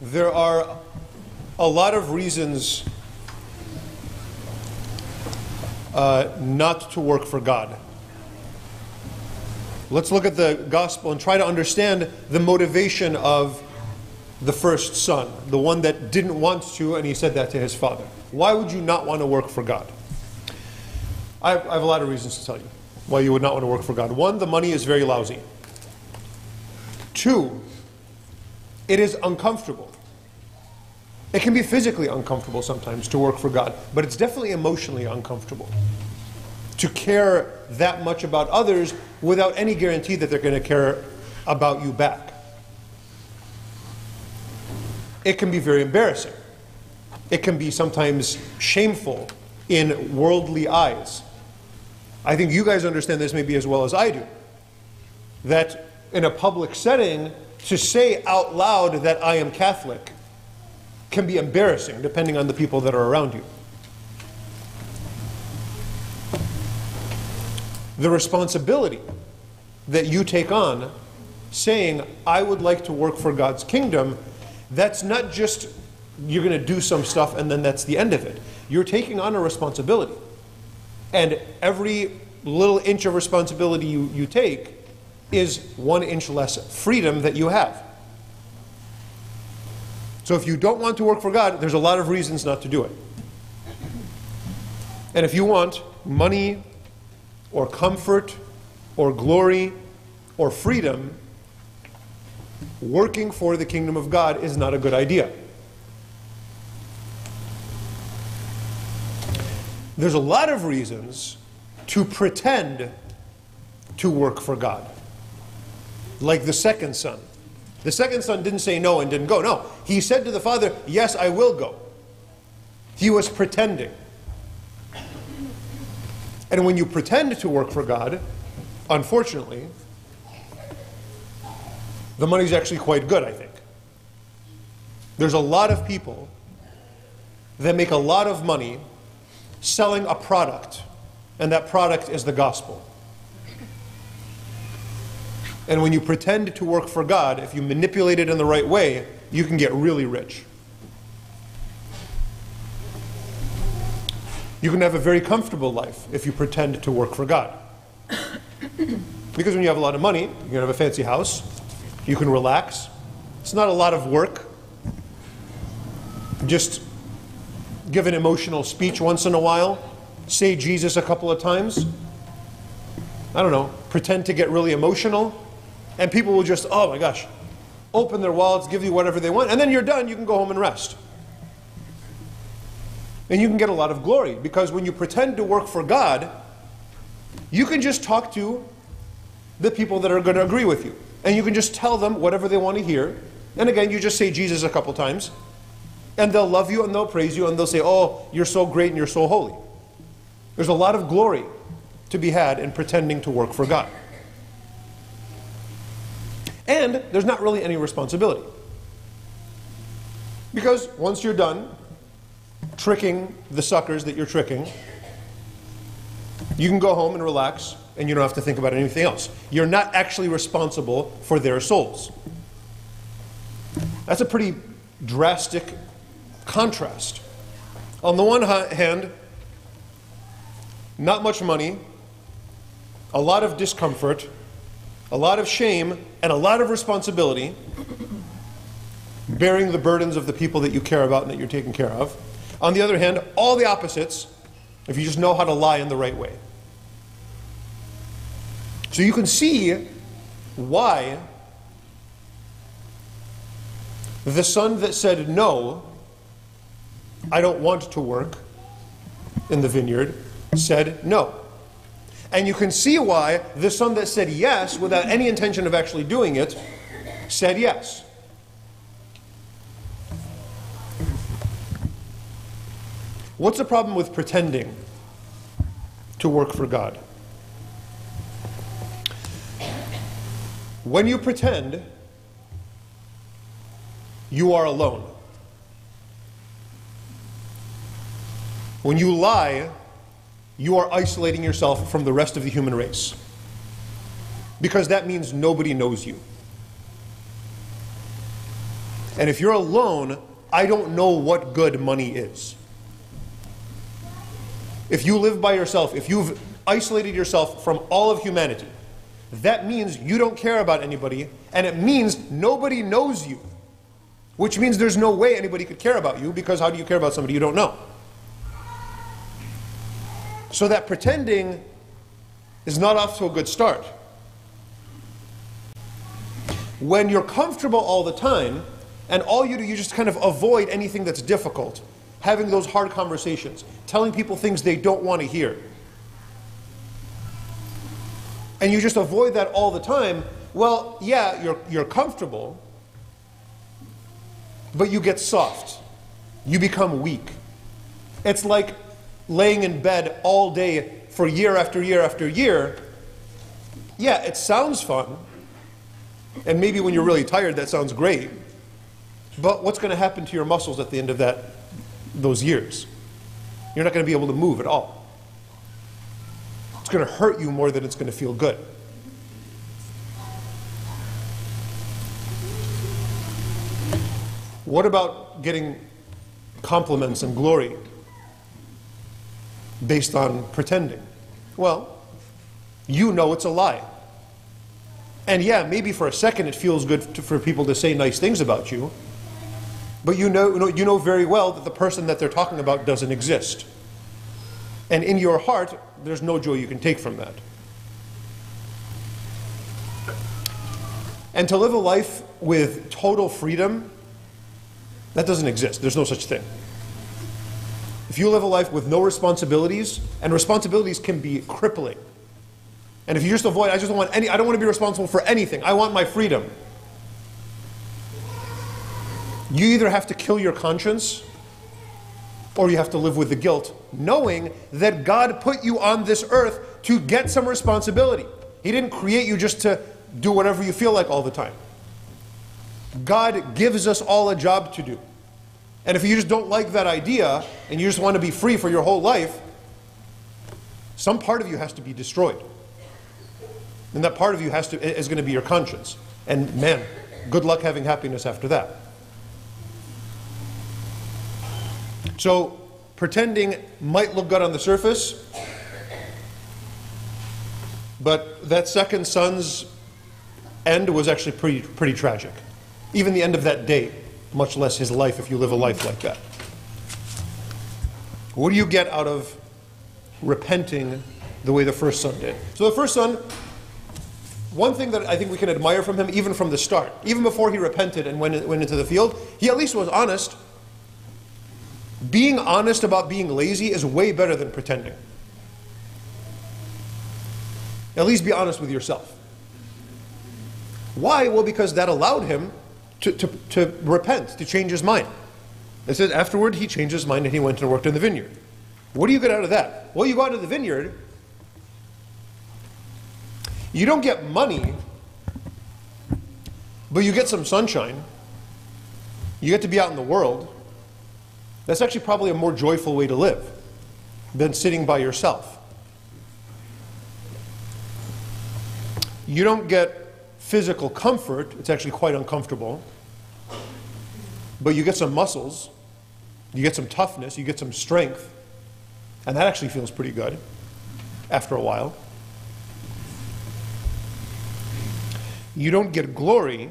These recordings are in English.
There are a lot of reasons uh, not to work for God. Let's look at the gospel and try to understand the motivation of the first son, the one that didn't want to, and he said that to his father. Why would you not want to work for God? I have, I have a lot of reasons to tell you why you would not want to work for God. One, the money is very lousy. Two, it is uncomfortable. It can be physically uncomfortable sometimes to work for God, but it's definitely emotionally uncomfortable to care that much about others without any guarantee that they're going to care about you back. It can be very embarrassing. It can be sometimes shameful in worldly eyes. I think you guys understand this maybe as well as I do. That in a public setting, to say out loud that I am Catholic can be embarrassing depending on the people that are around you. The responsibility that you take on saying, I would like to work for God's kingdom, that's not just you're going to do some stuff and then that's the end of it. You're taking on a responsibility. And every little inch of responsibility you, you take is one inch less freedom that you have. So if you don't want to work for God, there's a lot of reasons not to do it. And if you want money or comfort or glory or freedom, working for the kingdom of God is not a good idea. There's a lot of reasons to pretend to work for God. Like the second son. The second son didn't say no and didn't go. No, he said to the father, Yes, I will go. He was pretending. And when you pretend to work for God, unfortunately, the money's actually quite good, I think. There's a lot of people that make a lot of money selling a product, and that product is the gospel. And when you pretend to work for God, if you manipulate it in the right way, you can get really rich. You can have a very comfortable life if you pretend to work for God. because when you have a lot of money, you can have a fancy house, you can relax. It's not a lot of work. Just give an emotional speech once in a while, say Jesus a couple of times. I don't know, pretend to get really emotional, and people will just, oh my gosh, open their wallets, give you whatever they want, and then you're done, you can go home and rest. And you can get a lot of glory because when you pretend to work for God, you can just talk to the people that are going to agree with you. And you can just tell them whatever they want to hear. And again, you just say Jesus a couple times. And they'll love you and they'll praise you and they'll say, Oh, you're so great and you're so holy. There's a lot of glory to be had in pretending to work for God. And there's not really any responsibility. Because once you're done tricking the suckers that you're tricking, you can go home and relax and you don't have to think about anything else. You're not actually responsible for their souls. That's a pretty drastic contrast. On the one hand, not much money, a lot of discomfort, a lot of shame, and a lot of responsibility, bearing the burdens of the people that you care about and that you're taking care of. On the other hand, all the opposites, if you just know how to lie in the right way. So you can see why the son that said no, I don't want to work in the vineyard, said no. And you can see why the son that said yes, without any intention of actually doing it, said yes. What's the problem with pretending to work for God? When you pretend, you are alone. When you lie, you are isolating yourself from the rest of the human race. Because that means nobody knows you. And if you're alone, I don't know what good money is. If you live by yourself, if you've isolated yourself from all of humanity, that means you don't care about anybody, and it means nobody knows you. Which means there's no way anybody could care about you because how do you care about somebody you don't know? So that pretending is not off to a good start. When you're comfortable all the time, and all you do, you just kind of avoid anything that's difficult, having those hard conversations, telling people things they don't want to hear. And you just avoid that all the time, well, yeah, you're, you're comfortable, but you get soft. You become weak. It's like laying in bed all day for year after year after year. Yeah, it sounds fun. And maybe when you're really tired, that sounds great. But what's going to happen to your muscles at the end of that, those years? You're not going to be able to move at all. It's going to hurt you more than it's going to feel good. What about getting compliments and glory based on pretending? Well, you know it's a lie. And yeah, maybe for a second it feels good to, for people to say nice things about you, but you know, you know very well that the person that they're talking about doesn't exist. And in your heart, there's no joy you can take from that. And to live a life with total freedom, that doesn't exist. There's no such thing. If you live a life with no responsibilities, and responsibilities can be crippling. And if you just avoid, I just don't want any, I don't want to be responsible for anything. I want my freedom. You either have to kill your conscience or you have to live with the guilt, knowing that God put you on this earth to get some responsibility. He didn't create you just to do whatever you feel like all the time. God gives us all a job to do. And if you just don't like that idea and you just want to be free for your whole life, some part of you has to be destroyed. And that part of you has to, is going to be your conscience. And man, good luck having happiness after that. So, pretending might look good on the surface, but that second son's end was actually pretty, pretty tragic. Even the end of that day, much less his life if you live a life like that. What do you get out of repenting the way the first son did? So, the first son, one thing that I think we can admire from him, even from the start, even before he repented and went, went into the field, he at least was honest being honest about being lazy is way better than pretending. At least be honest with yourself. Why? Well, because that allowed him to, to, to repent, to change his mind. It says afterward he changed his mind and he went and worked in the vineyard. What do you get out of that? Well, you go out the vineyard, you don't get money, but you get some sunshine. You get to be out in the world. That's actually probably a more joyful way to live than sitting by yourself. You don't get physical comfort, it's actually quite uncomfortable. But you get some muscles, you get some toughness, you get some strength, and that actually feels pretty good after a while. You don't get glory,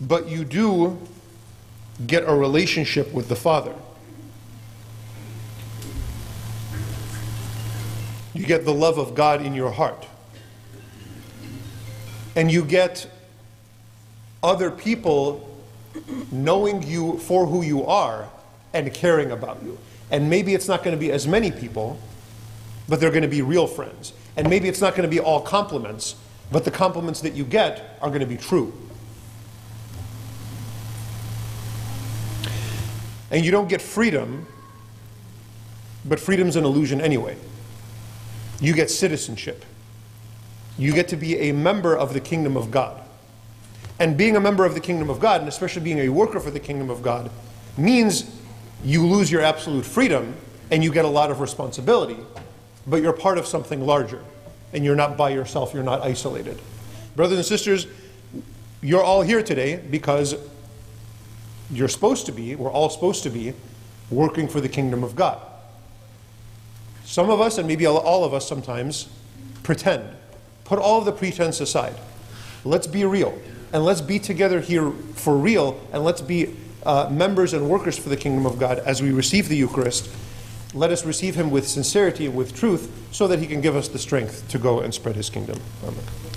but you do get a relationship with the Father. You get the love of God in your heart. And you get other people knowing you for who you are and caring about you. And maybe it's not going to be as many people, but they're going to be real friends. And maybe it's not going to be all compliments, but the compliments that you get are going to be true. And you don't get freedom, but freedom's an illusion anyway. You get citizenship. You get to be a member of the kingdom of God. And being a member of the kingdom of God, and especially being a worker for the kingdom of God, means you lose your absolute freedom and you get a lot of responsibility, but you're part of something larger. And you're not by yourself, you're not isolated. Brothers and sisters, you're all here today because you're supposed to be, we're all supposed to be, working for the kingdom of God. Some of us, and maybe all of us sometimes, pretend. Put all of the pretense aside. Let's be real. And let's be together here for real. And let's be uh, members and workers for the kingdom of God as we receive the Eucharist. Let us receive Him with sincerity and with truth so that He can give us the strength to go and spread His kingdom. Amen.